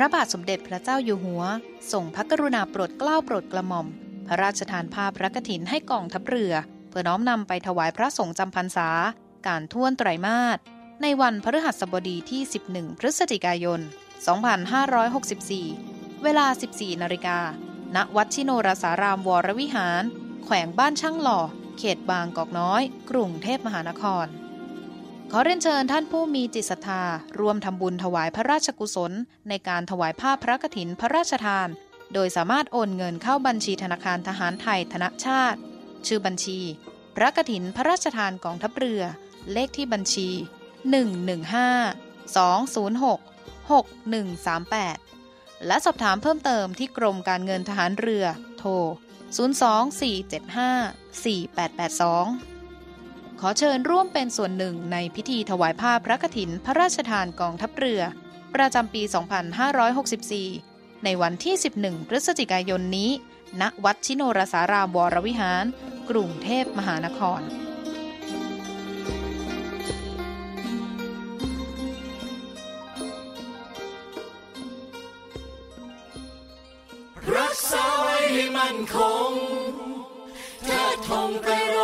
ระบาทสมเด็จพระเจ้าอยู่หัวส่งพระกรุณาโปรดเกล้าโปรดกระหม่อม พระราชทานภาพพระกฐินให้กองทัพเรือ เพื่อน้อมนำไปถวายพระสงฆ์จำพรรษา การท่วนไตรมาสในวันพฤหัสบดีที่ 11 พฤศจิกายน 2564 เวลา 14 นาฬิกา ณ วัดชิโนรสารามวรวิหาร แขวงบ้านช่างหล่อ เขตบางกอกน้อย กรุงเทพมหานคร ขอเรียนเชิญท่านผู้มีจิตศรัทธาร่วมทำบุญถวายพระราชกุศล ในการถวายภาพพระกฐินพระราชทาน โดยสามารถโอนเงินเข้าบัญชีธนาคารทหารไทยธนชาติ ชื่อบัญชี พระกฐินพระราชทานกองทัพเรือ เลขที่บัญชี 115 206 6138 และสอบถามเพิ่มเติมที่กรมการเงินทหารเรือ โทร 02475 4882 ขอเชิญร่วมเป็นส่วนหนึ่งในพิธีถวายภาพระกฐินพระราชทานกองทัพเรือ ประจำปี 2564 ในวันที่ 11 พฤศจิกายนนี้ ณ วัดชิโนรสารามวรวิหาร กรุงเทพมหานคร รักษาไว้ให้มันคงเธอทงปร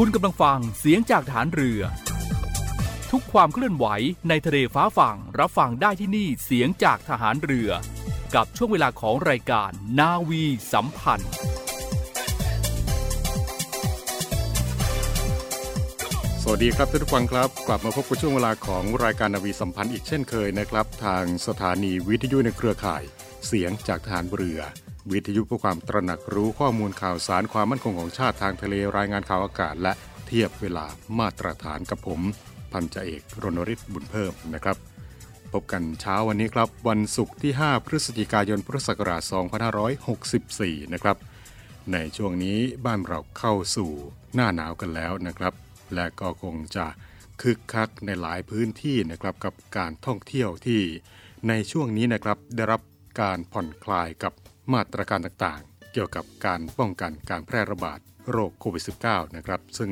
คุณกำลังฟังเสียงจากฐานเรือ ทุกความเคลื่อนไหวในทะเลฟ้าฝั่งรับฟังได้ที่นี่เสียงจากทหารเรือ กับช่วงเวลาของรายการนาวีสัมพันธ์ สวัสดีครับทุกท่านครับ กลับมาพบกับช่วงเวลาของรายการนาวีสัมพันธ์อีกเช่นเคยนะครับ ทางสถานีวิทยุในเครือข่าย เสียงจากทหารเรือ วิทยุเพื่อความตระหนักรู้ข้อมูลข่าวสารความมั่นคงของชาติทางทะเลรายงานข่าวอากาศ และเทียบเวลามาตรฐานกับผม พันจ่าเอกรณฤทธิ์บุญเพิ่มนะครับ พบกันเช้าวันนี้ครับ วันศุกร์ที่ 5 พฤศจิกายนพุทธศักราช 2564 นะครับ ในช่วงนี้บ้านเราเข้าสู่หน้าหนาวกันแล้วนะครับ และก็คงจะคึกคักในหลายพื้นที่นะครับกับการท่องเที่ยวที่ในช่วงนี้นะครับได้รับการผ่อนคลายกับ มาตรการต่างๆ เกี่ยวกับการป้องกันการแพร่ระบาดโรคโควิด -19 นะครับ ซึ่ง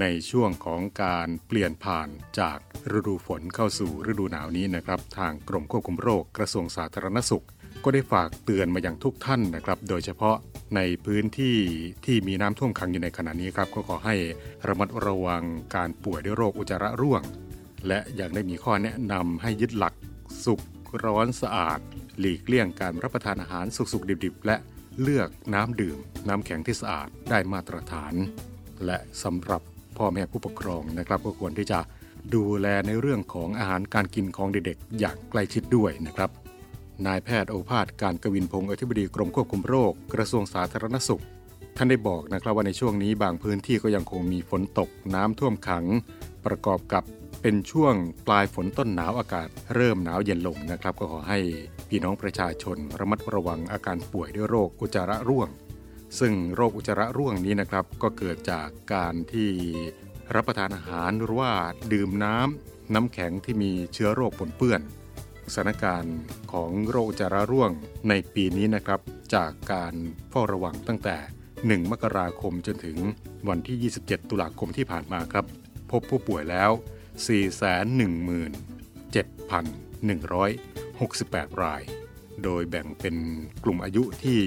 ในช่วงของการเปลี่ยนผ่านจากฤดูฝนเข้าสู่ฤดูหนาวนี้นะครับ ทางกรมควบคุมโรคกระทรวงสาธารณสุข ก็ได้ฝากเตือนมาอย่างทุกท่านนะครับ โดยเฉพาะในพื้นที่ที่มีน้ำท่วมขังอยู่ในขณะนี้ครับ ก็ขอให้ระมัดระวังการป่วยด้วยโรคอุจจาระร่วง และยังได้มีข้อแนะนำให้ยึดหลักสุกร้อนสะอาด หลีกเลี่ยงการรับประทานอาหารสุกๆ ดิบๆ และเลือกน้ำดื่ม น้ำแข็งที่สะอาดได้มาตรฐาน และสำหรับพ่อแม่ผู้ปกครองนะครับ ก็ควรที่จะดูแลในเรื่องของอาหารการกินของเด็กๆ อย่างใกล้ชิดด้วยนะครับ นายแพทย์โอภาสการกวินพงศ์อธิบดีกรมควบคุมโรค กระทรวงสาธารณสุข ท่านได้บอกนะครับว่าในช่วงนี้บางพื้นที่ก็ยังคงมีฝนตกน้ำท่วมขัง ประกอบกับเป็นช่วงปลายฝนต้นหนาวอากาศเริ่มหนาวเย็นลงนะครับ ก็ขอให้ พี่น้องประชาชนระมัดระวังอาการป่วยด้วยโรคอุจจาระร่วง ซึ่งโรคอุจจาระร่วงนี้นะครับ ก็เกิดจากการที่รับประทานอาหารหรือว่าดื่มน้ำน้ำแข็งที่มีเชื้อโรคปนเปื้อนสถานการณ์ของโรคอุจจาระร่วงในปีนี้นะครับ จากการเฝ้าระวังตั้งแต่ 1 มกราคมจนถึงวันที่ 27 ตุลาคมที่ผ่านมาครับ พบผู้ป่วยแล้ว 410,700 168 ราย โดยแบ่งเป็นกลุ่มอายุที่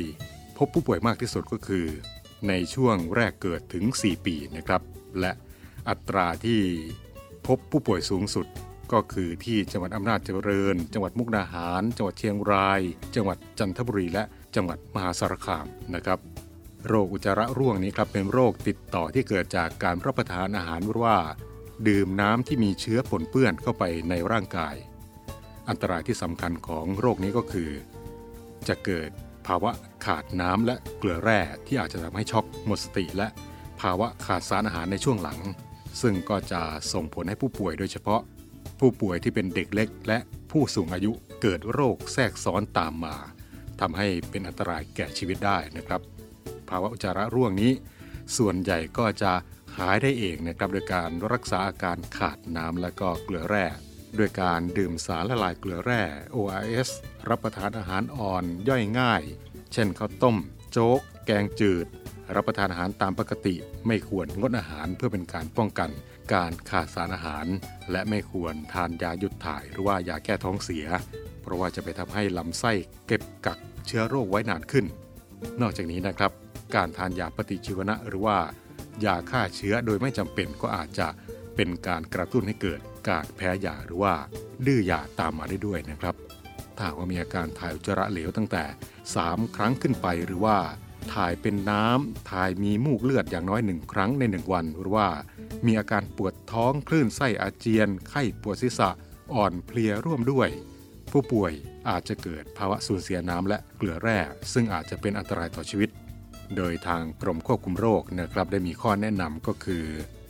พบผู้ป่วยมากที่สุดก็คือ ในช่วงแรกเกิดถึง 4 ปีนะครับ และอัตราที่พบผู้ป่วยสูงสุดก็คือที่จังหวัดอำนาจเจริญ จังหวัดมุกดาหาร จังหวัดเชียงราย จังหวัดจันทบุรี และจังหวัดมหาสารคามนะครับ โรคอุจจาระร่วงนี้ครับเป็นโรคติดต่อที่เกิดจากการรับประทานอาหารหรือว่า ดื่มน้ำที่มีเชื้อปนเปื้อนเข้าไปในร่างกาย อันตรายที่สำคัญของโรคนี้ก็คือ จะเกิดภาวะขาดน้ำและเกลือแร่ที่อาจจะทำให้ช็อกหมดสติ และภาวะขาดสารอาหารในช่วงหลัง ซึ่งก็จะส่งผลให้ผู้ป่วยโดยเฉพาะ ผู้ป่วยที่เป็นเด็กเล็ก และผู้สูงอายุเกิดโรคแทรกซ้อนตามมาทำให้เป็นอันตรายแก่ชีวิตได้นะครับ ภาวะอุจจาระร่วงนี้ ส่วนใหญ่ก็จะหายได้เองนะครับโดยการรักษาอาการขาดน้ำและก็เกลือแร่ ด้วยการดื่มสารละลายเกลือแร่ ORS รับประทานอาหารอ่อนย่อยง่าย เช่นข้าวต้ม โจ๊ก แกงจืด รับประทานอาหารตามปกติ ไม่ควรงดอาหารเพื่อเป็นการป้องกัน การขาดสารอาหาร และไม่ควรทานยาหยุดถ่ายหรือว่ายาแก้ท้องเสีย เพราะว่าจะไปทำให้ลำไส้เก็บกักเชื้อโรคไว้นานขึ้น นอกจากนี้นะครับ การทานยาปฏิชีวนะหรือว่ายาฆ่าเชื้อโดยไม่จำเป็นก็อาจจะ เป็นการกระตุ้นให้เกิดการแพ้ยาหรือว่า ดื้อยาตามมาได้ด้วยนะครับ ถ้าว่ามีอาการถ่ายอุจจาระเหลวตั้งแต่ 3 ครั้งขึ้นไปหรือว่าถ่ายเป็นน้ำ ถ่ายมีมูกเลือดอย่างน้อยหนึ่งครั้งในหนึ่งวัน หรือว่ามีอาการปวดท้องคลื่นไส้อาเจียน ไข้ปวดศีรษะอ่อนเพลียร่วมด้วย ผู้ป่วยอาจจะเกิดภาวะสูญเสียน้ำและเกลือแร่ ซึ่งอาจจะเป็นอันตรายต่อชีวิต โดยทางกรมควบคุมโรคนะครับได้มีข้อแนะนำก็คือ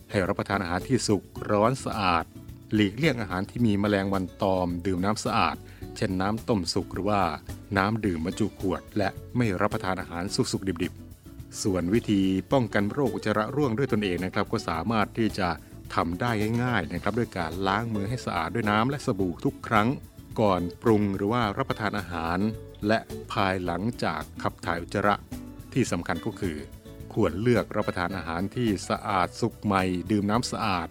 ให้รับประทานอาหารที่สุกร้อนสะอาด หลีกเลี่ยงอาหารที่มีแมลงวันตอม ดื่มน้ำสะอาด เช่นน้ำต้มสุกหรือว่า น้ำดื่มบรรจุขวด และไม่รับประทานอาหารสุกๆดิบๆ ส่วนวิธีป้องกันโรคอุจจาระร่วงด้วยตนเองนะครับ ก็สามารถที่จะทำได้ง่ายๆนะครับด้วยการล้างมือให้สะอาดด้วยน้ำและสบู่ทุกครั้ง ก่อนปรุงหรือว่ารับประทานอาหาร และภายหลังจากขับถ่ายอุจจาระที่สำคัญก็คือ ควรเลือกรับประทานอาหารที่สะอาดสุกใหม่ ดื่มน้ำสะอาด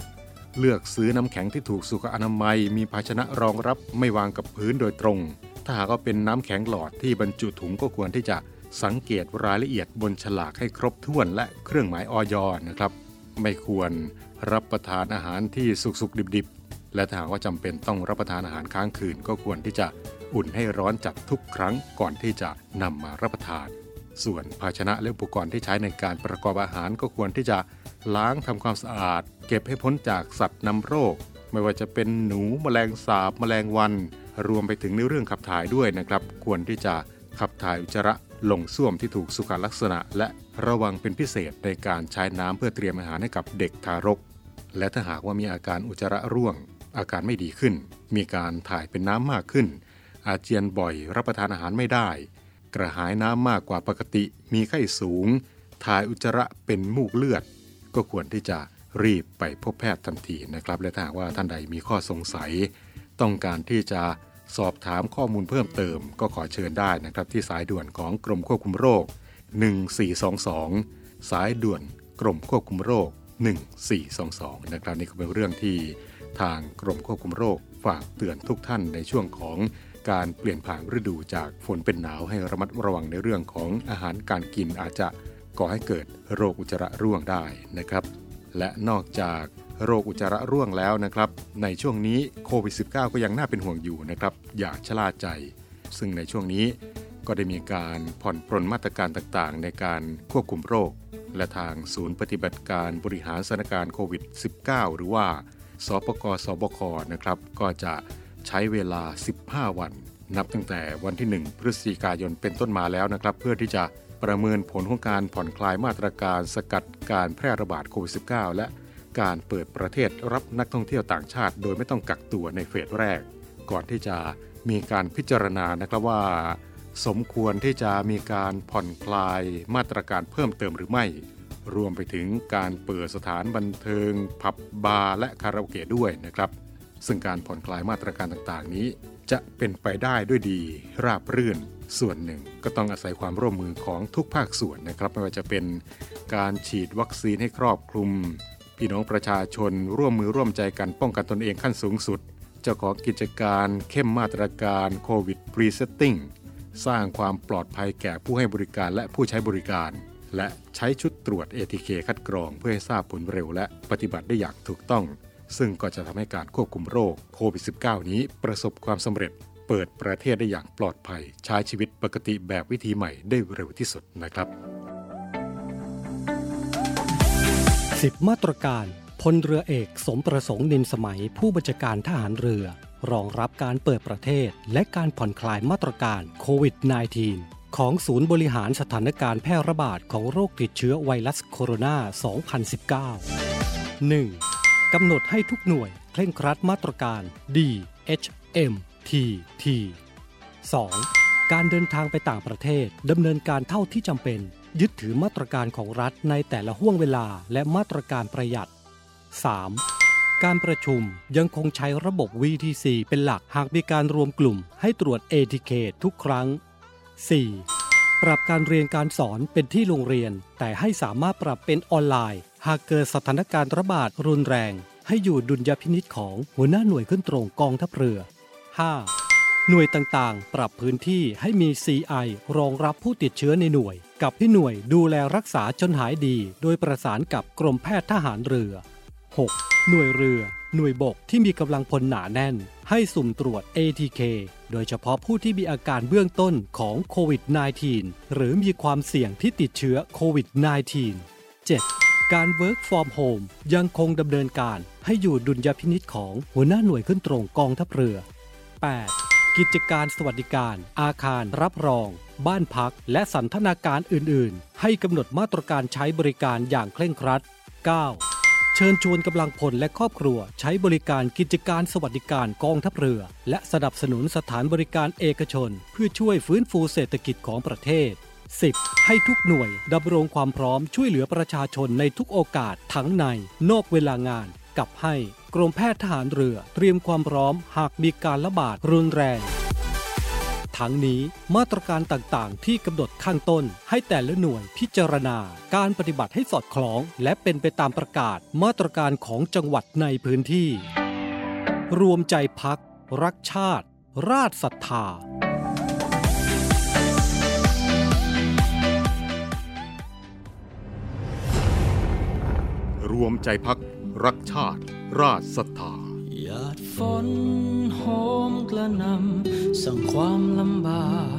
เลือกซื้อน้ำแข็งที่ถูกสุขอนามัย มีภาชนะรองรับไม่วางกับพื้นโดยตรง ถ้าหากว่าเป็นน้ำแข็งหลอดที่บรรจุถุงก็ควรที่จะสังเกตรายละเอียดบนฉลากให้ครบถ้วนและเครื่องหมายออยอนะครับ ไม่ควรรับประทานอาหารที่สุกๆดิบๆ และถ้าหากว่าจำเป็นต้องรับประทานอาหารค้างคืน ก็ควรที่จะอุ่นให้ร้อนจัดทุกครั้งก่อนที่จะนำมารับประทาน ส่วนภาชนะและอุปกรณ์ที่ใช้ในการประกอบอาหารก็ควรที่จะล้างทำความสะอาด เก็บให้พ้นจากสัตว์นำโรค ไม่ว่าจะเป็นหนูแมลงสาบแมลงวัน รวมไปถึงในเรื่องขับถ่ายด้วยนะครับ ควรที่จะขับถ่ายอุจจาระลงส้วมที่ถูกสุขลักษณะ และระวังเป็นพิเศษในการใช้น้ำเพื่อเตรียมอาหารให้กับเด็กทารก และถ้าหากว่ามีอาการอุจจาระร่วง อาการไม่ดีขึ้น มีการถ่ายเป็นน้ำมากขึ้น อาเจียนบ่อยรับประทานอาหารไม่ได้ กระหายน้ำมากกว่าปกติ มีไข้สูง ถ่ายอุจจาระเป็นมูกเลือด ก็ควรที่จะรีบไปพบแพทย์ทันทีนะครับ และถ้าหากว่าท่านใดมีข้อสงสัย ต้องการที่จะสอบถามข้อมูลเพิ่มเติม ก็ขอเชิญได้นะครับที่สายด่วนของกรมควบคุมโรค 1422 สายด่วนกรมควบคุมโรค 1422 นะครับนี่ก็เป็นเรื่องที่ทางกรมควบคุมโรคฝากเตือนทุกท่านในช่วงของ การเปลี่ยนผ่านฤดูจากฝนเป็นหนาวให้ระมัดระวังในเรื่องของอาหารการกินอาจจะก่อให้เกิดโรคอุจจาระร่วงได้นะครับ และนอกจากโรคอุจจาระร่วงแล้วนะครับ ในช่วงนี้โควิด -19 ก็ยังน่าเป็นห่วงอยู่นะครับ อย่าชะล่าใจ ซึ่งในช่วงนี้ก็ได้มีการผ่อนปรนมาตรการต่างๆ ในการควบคุมโรค และทางศูนย์ปฏิบัติการบริหารสถานการณ์โควิด -19 หรือว่าสปกสบคนะครับ ก็จะ ใช้เวลา 15 วัน นับตั้งแต่วันที่ 1 พฤศจิกายนเป็นต้นมาแล้วนะครับ เพื่อที่จะประเมินผลของการผ่อนคลายมาตรการสกัดการแพร่ระบาดโควิด -19 และการเปิดประเทศรับนักท่องเที่ยวต่างชาติ โดยไม่ต้องกักตัวในเฟสแรก ก่อนที่จะมีการพิจารณานะครับว่า สมควรที่จะมีการผ่อนคลายมาตรการเพิ่มเติมหรือไม่ รวมไปถึงการเปิดสถานบันเทิง ผับบาร์และคาราโอเกะด้วยนะครับ ซึ่งการผ่อนคลายมาตรการต่างๆ นี้ จะเป็นไปได้ด้วยดีราบรื่น ส่วนหนึ่ง ก็ต้องอาศัยความร่วมมือของทุกภาคส่วนนะครับ ไม่ว่าจะเป็นการฉีดวัคซีนให้ครอบคลุม พี่น้องประชาชนร่วมมือร่วมใจกันป้องกันตนเองขั้นสูงสุด เจ้าของกิจการเข้มมาตรการ COVID Free Settingสร้างความปลอดภัยแก่ผู้ให้บริการและผู้ใช้บริการ และใช้ชุดตรวจ ATK คัดกรองเพื่อให้ทราบผลเร็วและปฏิบัติได้อย่างถูกต้อง ซึ่งก็จะทำให้การควบคุมโรคโควิด -19 นี้ประสบความสำเร็จเปิดประเทศได้อย่างปลอดภัย ใช้ชีวิตปกติแบบวิธีใหม่ได้เร็วที่สุดนะครับ10มาตรการพลเรือเอกสมประสงค์นินสมัยผู้บัญชาการทหารเรือ รองรับการเปิดประเทศ และการผ่อนคลายมาตรการโควิด -19 ของศูนย์บริหารสถานการณ์แพร่ระบาดของโรคติดเชื้อไวรัสโคโรนา 2019 1. กำหนดให้ทุกหน่วยเคร่งครัดมาตรการ D H M T T 2. การเดินทางไปต่างประเทศดำเนินการเท่าที่จำเป็น ยึดถือมาตรการของรัฐในแต่ละห่วงเวลาและมาตรการประหยัด 3. การประชุมยังคงใช้ระบบ VTC เป็นหลักหากมีการรวมกลุ่มให้ตรวจ ATK ทุกครั้ง 4. ปรับการเรียนการสอนเป็นที่โรงเรียน แต่ให้สามารถปรับเป็นออนไลน์ หากเกิดสถานการณ์ระบาดรุนแรง ให้อยู่ดุลยพินิษของหัวหน้าหน่วยขึ้นตรงกองทัพเรือ 5. หน่วยต่างๆ ปรับพื้นที่ให้มี CI รองรับผู้ติดเชื้อในหน่วย กับที่หน่วยดูแลรักษาจนหายดี โดยประสานกับกรมแพทย์ทหารเรือ 6. หน่วยเรือ หน่วยบกที่มีกำลังพลหนาแน่น ให้สุ่มตรวจ ATK โดยเฉพาะผู้ที่มีอาการเบื้องต้นของโควิด -19 หรือมีความเสี่ยงที่ติดเชื้อโควิด -19 7. การ Work from Home ยังคงดำเนินการให้อยู่ดุลยพินิษของหัวหน้าหน่วยขึ้นตรงกองทัพเรือ 8. กิจการสวัสดิการ อาคารรับรอง บ้านพัก และสันทนาการอื่น ๆ ให้กำหนดมาตรการใช้บริการอย่างเคร่งครัด 9. เชิญชวนกำลังพลและครอบครัว ใช้บริการกิจการสวัสดิการกองทัพเรือ และสนับสนุนสถานบริการเอกชน เพื่อช่วยฟื้นฟูเศรษฐกิจของประเทศ 10. ให้ทุกหน่วยดำรงความพร้อมช่วยเหลือประชาชนในทุกโอกาสทั้งใน นอกเวลางาน กับให้กรมแพทย์ทหารเรือเตรียมความพร้อมหากมีการระบาดรุนแรงทั้งนี้มาตรการต่างๆ ที่กำหนดข้างต้น ให้แต่ละหน่วยพิจารณา การปฏิบัติให้สอดคล้อง และเป็นไปตามประกาศ มาตรการของจังหวัดในพื้นที่ รวมใจพัก รักชาติ ราชศรัทธา รวมใจพักรักชาติ ราชศรัทธาหยาดฝนโหมกระนำสั่งความลำบาก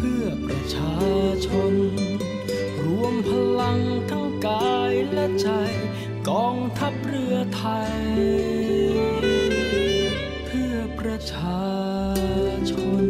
พื่อประชาชน รวมพลังทั้งกายและใจ กองทัพเรือไทย เพื่อประชาชน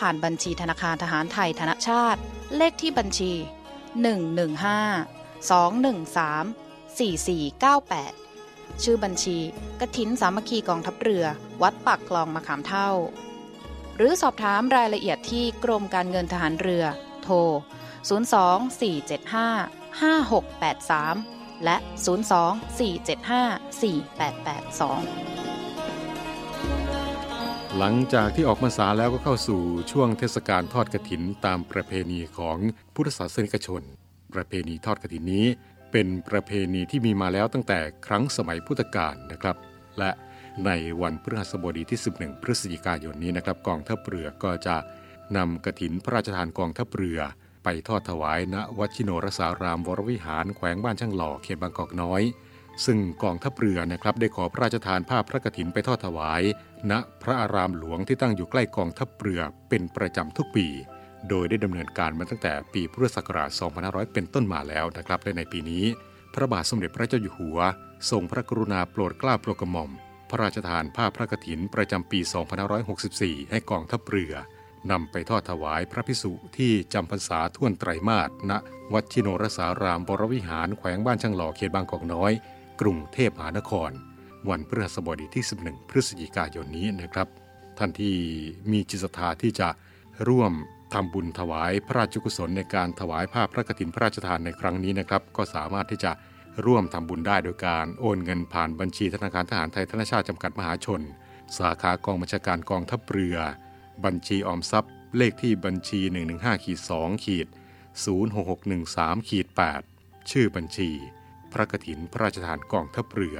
ผ่านบัญชีธนาคารทหารไทยธนชาติ เลขที่บัญชี 115 213 4498 ชื่อบัญชีกระถินสามัคคีกองทัพเรือ วัดปากคลองมะขามเท่า หรือสอบถามรายละเอียดที่กรมการเงินทหารเรือ โทร 02 475 5683 และ 02 475 4882 หลังจากที่ออกพรรษาแล้วก็เข้าสู่ช่วงเทศกาลทอดกระถินตามประเพณีของพุทธศาสนิกชน ประเพณีทอดกระถินนี้ เป็นประเพณีที่มีมาแล้วตั้งแต่ครั้งสมัยพุทธกาลนะครับ และในวันพฤหัสบดีที่ 11 พฤศจิกายนนี้นะครับกองทัพเรือก็จะนำกระถินพระราชทานกองทัพเรือไปทอดถวายณวัดชิโนรสารามวรวิหารแขวงบ้านช่างหล่อเขตบางกอกน้อย ซึ่งกองทัพเรือนะครับได้ขอพระราชทานภาพพระกฐินไปทอดถวาย ณพระอารามหลวงที่ตั้งอยู่ใกล้กองทัพเรือเป็นประจำทุกปี โดยได้ดำเนินการมาตั้งแต่ปีพุทธศักราช 2500 เป็นต้นมาแล้วนะครับและในปีนี้ พระบาทสมเด็จพระเจ้าอยู่หัว ทรงพระกรุณาโปรดเกล้าโปรดกระหม่อม พระราชทานภาพพระกฐินประจำปี 2564 ให้กองทัพเรือนำไปทอดถวายพระพิสุที่จำพรรษาท่วนไตรมาสณวัดชิโนรสารามบรวิหารแขวงบ้านช่างหล่อเขตบางกอกน้อย กรุงเทพมหานคร วันพฤหัสบดีที่ 11 พฤศจิกายนนี้นะครับ ท่านที่มีจิตศรัทธาที่จะร่วมทำบุญถวายพระราชกุศลในการถวายผ้าพระกฐินพระราชทานในครั้งนี้นะครับ ก็สามารถที่จะร่วมทำบุญได้โดยการโอนเงินผ่านบัญชีธนาคารทหารไทยธนชาติจำกัดมหาชน สาขากองบัญชาการกองทัพเรือ บัญชีออมทรัพย์ เลขที่บัญชี 115.2.06613.8 ชื่อบัญชี พระกฐินพระราชทานกองทัพเรือ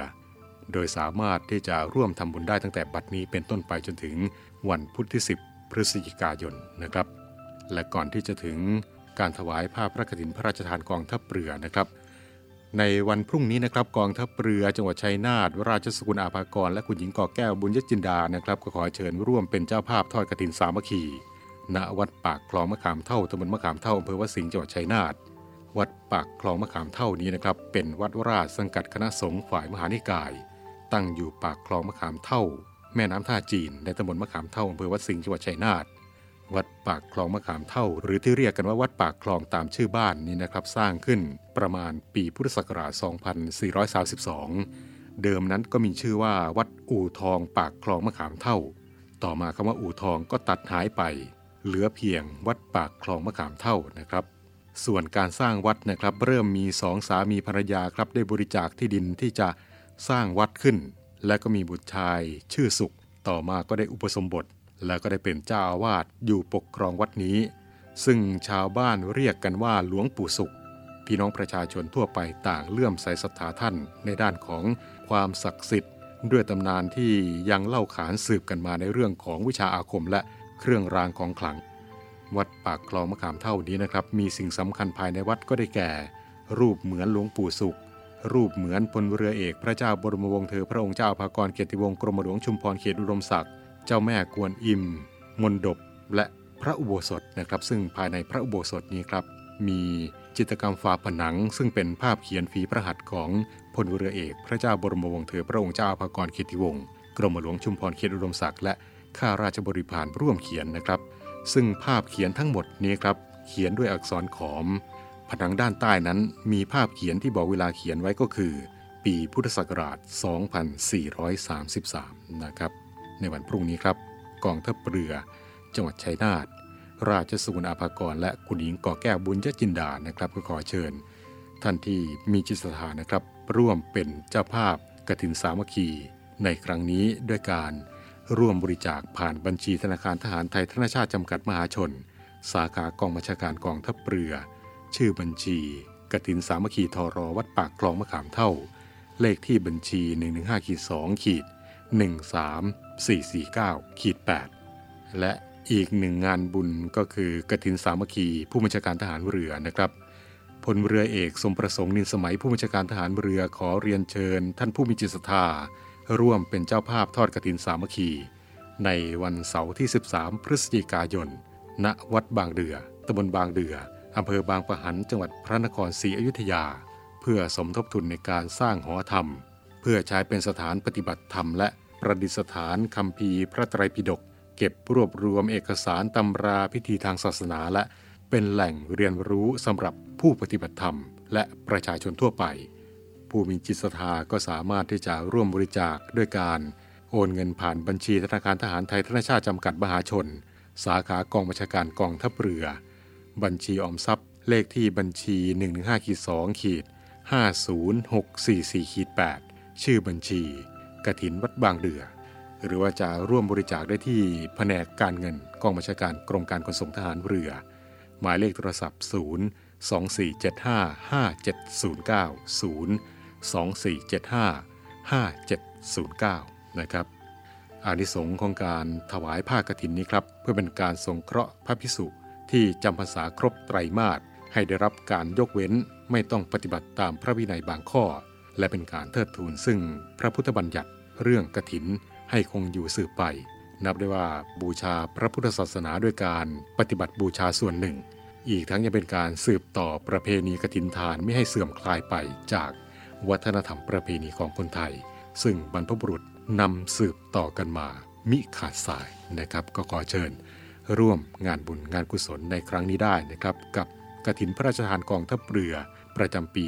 โดยสามารถที่จะร่วมทำบุญได้ตั้งแต่บัดนี้เป็นต้นไปจนถึงวันพุธที่ 10 พฤศจิกายนนะครับ และก่อนที่จะถึงการถวายผ้าพระกฐินพระราชทานกองทัพเรือนะครับในวันพรุ่งนี้นะครับกองทัพเรือจังหวัดชัยนาทราชสกุลอาภากร และคุณหญิงก่อแก้วบุญยจินดานะครับก็ขอเชิญร่วมเป็นเจ้าภาพทอดกฐินสามัคคีณวัดปากคลองมะขามเท่าตำบลมะขามเท่าอำเภอวัดสิงห์จังหวัดชัยนาท วัดปากคลองมะขามเท่านี้นะครับ เป็นวัดราชสังกัดคณะสงฆ์ฝ่ายมหานิกาย ตั้งอยู่ปากคลองมะขามเท่า แม่น้ำท่าจีน ในตำบลมะขามเท่าอำเภอวัดสิงห์จังหวัดชัยนาทวัดปากคลองมะขามเท่า หรือที่เรียกกันว่าวัดปากคลองตามชื่อบ้านนี้นะครับ สร้างขึ้นประมาณปีพุทธศักราช 2432 เดิมนั้นก็มีชื่อว่าวัดอู่ทองปากคลองมะขามเท่า ต่อมาคำว่าอู่ทองก็ตัดหายไป เหลือเพียงวัดปากคลองมะขามเท่านะครับ ส่วนการสร้างวัดนะครับเริ่มมีสองสามีภรรยาครับได้บริจาคที่ดินที่จะสร้างวัดขึ้น และก็มีบุตรชายชื่อสุข ต่อมาก็ได้อุปสมบท แล้วก็ได้เป็นเจ้าอาวาสอยู่ปกครองวัดนี้ ซึ่งชาวบ้านเรียกกันว่าหลวงปู่สุข พี่น้องประชาชนทั่วไปต่างเลื่อมใสศรัทธาท่านในด้านของความศักดิ์สิทธิ์ ด้วยตำนานที่ยังเล่าขานสืบกันมาในเรื่องของวิชาอาคมและเครื่องรางของขลัง วัดปากคลองมะขามเท่านี้นะครับ มีสิ่งสำคัญภายในวัดก็ได้แก่ รูปเหมือนหลวงปู่สุข รูปเหมือนพลเรือเอกพระเจ้าบรมวงศ์เธอพระองค์เจ้าภากรเกียรติวงศ์กรมหลวงชุมพรเขตอุดมศักดิ์เจ้าแม่กวนอิมมนดบและพระอุโบสถนะครับ ซึ่งภายในพระอุโบสถนี้ครับ มีจิตรกรรมฝาผนัง ซึ่งเป็นภาพเขียนฝีพระหัตถ์ของพลเรือเอก พระเจ้าบรมวงศ์เธอพระองค์เจ้าภากรเกียรติวงศ์กรมหลวงชุมพรเขตอุดมศักดิ์และข้าราชบริพารร่วมเขียนนะครับ ซึ่งภาพเขียนทั้งหมดนี้ครับ เขียนด้วยอักษรขอม ผนังด้านใต้นั้นมีภาพเขียนที่บอกเวลาเขียนไว้ก็คือ ปีพุทธศักราช 2433 นะครับ ในวันพรุ่งนี้ครับ กองทัพเรือ จังหวัดชัยนาทราชสุกุลอาภากร และคุณหญิงก่อแก้วบุญยจินดานะครับก็ขอเชิญ ท่านที่มีจิตศรัทธานะครับ ร่วมเป็นเจ้าภาพกฐินสามัคคี ในครั้งนี้ด้วยการ ร่วมบริจาคผ่านบัญชีธนาคารทหารไทยธนชาติจำกัดมหาชน สาขากองบัญชาการกองทัพเรือ ชื่อบัญชีกฐินสามัคคีทรวัดปากคลองมะขามเท่า เลขที่บัญชี 115ขีด2ขีด13449ขีด8และอีกหนึ่งงานบุญก็คือกฐินสามัคคีผู้บัญชาการทหารเรือนะครับพลเรือเอกสมประสงค์นินสมัยผู้บัญชาการทหารเรือขอเรียนเชิญ ท่านผู้มีจิตศรัทธา ร่วมเป็นเจ้าภาพทอดกฐินสามัคคี ในวันเสาร์ที่ 13 พฤศจิกายน ณ วัดบางเดือตำบลบางเดืออำเภอบางปะหัน จังหวัดพระนครศรีอยุธยา เพื่อสมทบทุนในการสร้างหอธรรม เพื่อใช้เป็นสถานปฏิบัติธรรม และประดิษฐานคำพีพระไตรปิฎกเก็บรวบรวมเอกสารตำราพิธีทางศาสนาและเป็นแหล่งเรียนรู้สำหรับผู้ปฏิบัติธรรม และประชาชนทั่วไป ผู้มีจิตศรัทธาก็สามารถที่จะร่วมบริจาคด้วยการโอนเงินผ่านบัญชีธนาคารทหารไทยธนชาติจำกัดมหาชน สาขากองบัญชาการกองทัพเรือ บัญชีออมทรัพย์ เลขที่บัญชี115ขีด2ขีด50644ขีด8ชื่อบัญชีกฐินวัดบางเดือ หรือว่าจะร่วมบริจาคได้ที่แผนกการเงินกองบัญชาการกรมการขนส่งทหารเรือ หมายเลขโทรศัพท์ 0 2475 5709 0 5709 นะครับอานิสงส์ของการถวายผ้ากฐินนี้ครับ เพื่อเป็นการสงเคราะห์พระพิสุที่จำพรรษาครบไตรมาสให้ได้รับการยกเว้นไม่ต้องปฏิบัติตามพระวินัยบางข้อ และเป็นการเทิดทูนซึ่งพระพุทธบัญญัติเรื่องกฐินให้คงอยู่สืบไป นับได้ว่าบูชาพระพุทธศาสนาด้วยการปฏิบัติบูชาส่วนหนึ่ง อีกทั้งยังเป็นการสืบต่อประเพณีกฐินทานไม่ให้เสื่อมคลายไปจาก วัฒนธรรมประเพณีของคนไทย ซึ่งบรรพบุรุษนำสืบต่อกันมามิขาดสายนะครับ ก็ขอเชิญ ร่วมงานบุญงานกุศลในครั้งนี้ได้นะครับ กับกฐินพระราชทานกองทัพเรือ ประจำปี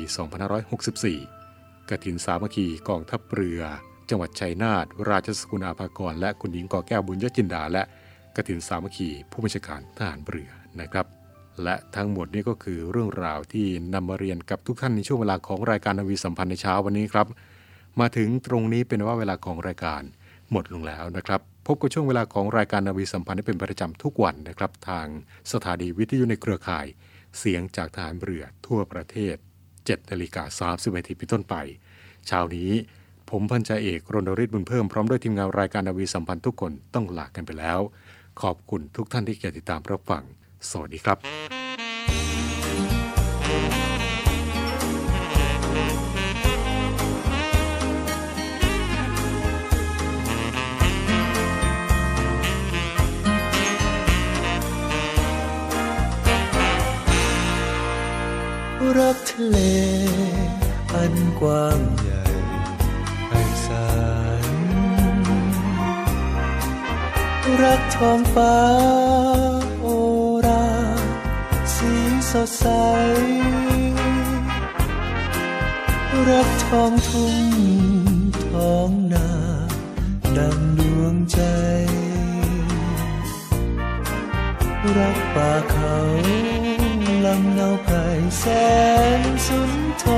2564กฐินสามัคคีกองทัพเรือ จังหวัดชัยนาทราชสกุลอาภากร และคุณหญิงกอแก้วบุญยจินดา และกฐินสามัคคีผู้บัญชาการทหารเรือนะครับ และทั้งหมดนี้ก็คือเรื่องราวที่นำมาเรียนกับทุกท่านในช่วงเวลาของรายการนาวีสัมพันธ์ในเช้าวันนี้ครับ มาถึงตรงนี้เป็นว่าเวลาของรายการหมดลงแล้วนะครับ พบกับช่วงเวลาของรายการนาวีสัมพันธ์ที่เป็นประจำทุกวันนะครับ ทางสถานีวิทยุในเครือข่าย เสียงจากทหารเรือทั่วประเทศ7นาฬิกา30นาทีเป็นต้นไป เช้านี้ ผมพันจ่าเอกรณฤทธิ์บุญเพิ่มพร้อมด้วยทีมงานรายการนาวีสัมพันธ์ทุกคนต้องลากันไปแล้ว ขอบคุณทุกท่านที่ติดตามรับฟัง สวัสดีครับรักทะเลอันกว้างใหญ่ไพศาลรักท้องฟ้าโอรา สดใส รักท้องทุ่งท้องนา ดังดวงใจ รักป่าเขาลำเนาไพรแสนสุนทร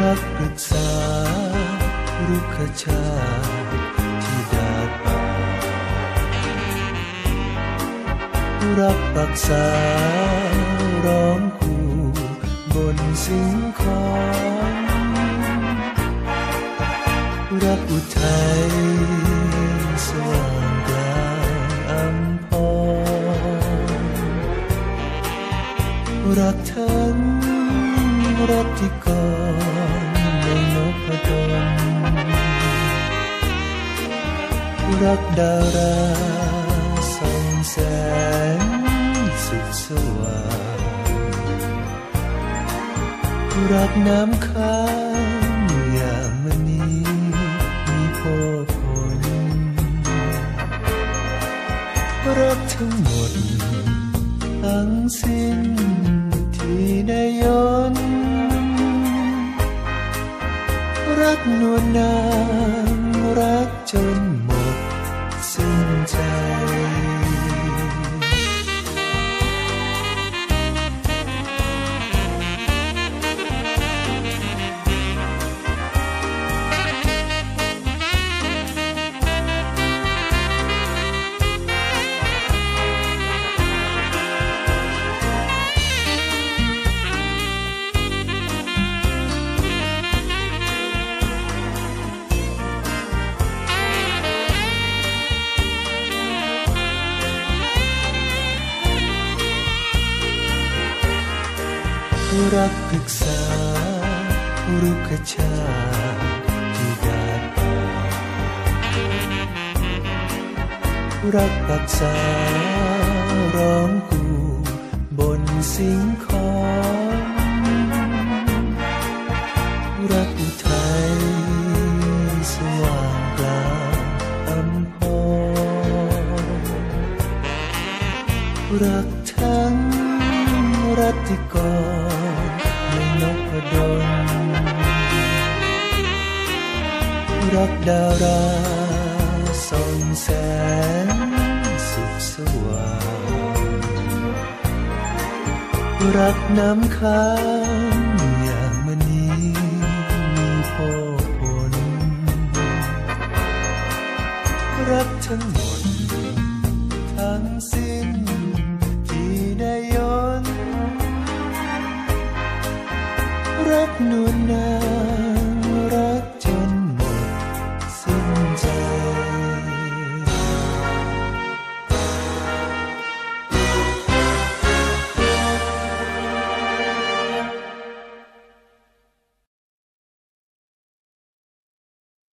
รักปรึกษารุกขชา รักปักษาร้องคู่บนสิงคอนรักอุทัยสว่างกลางอัมพรรักทั้งรักที่ก่อนในนพดลรักดารา รักน้ำค้างอย่างมณีมีโพผลรักทั้งหมด ทั้งสิ้นที่ได้ยนต์รักนวลนางรัก รักทั้งรัติกรในนพดลรักดาราส่องแสงสุขสว่างรักน้ำค้างอย่างมณีมีโพผลรักทั้ง ได้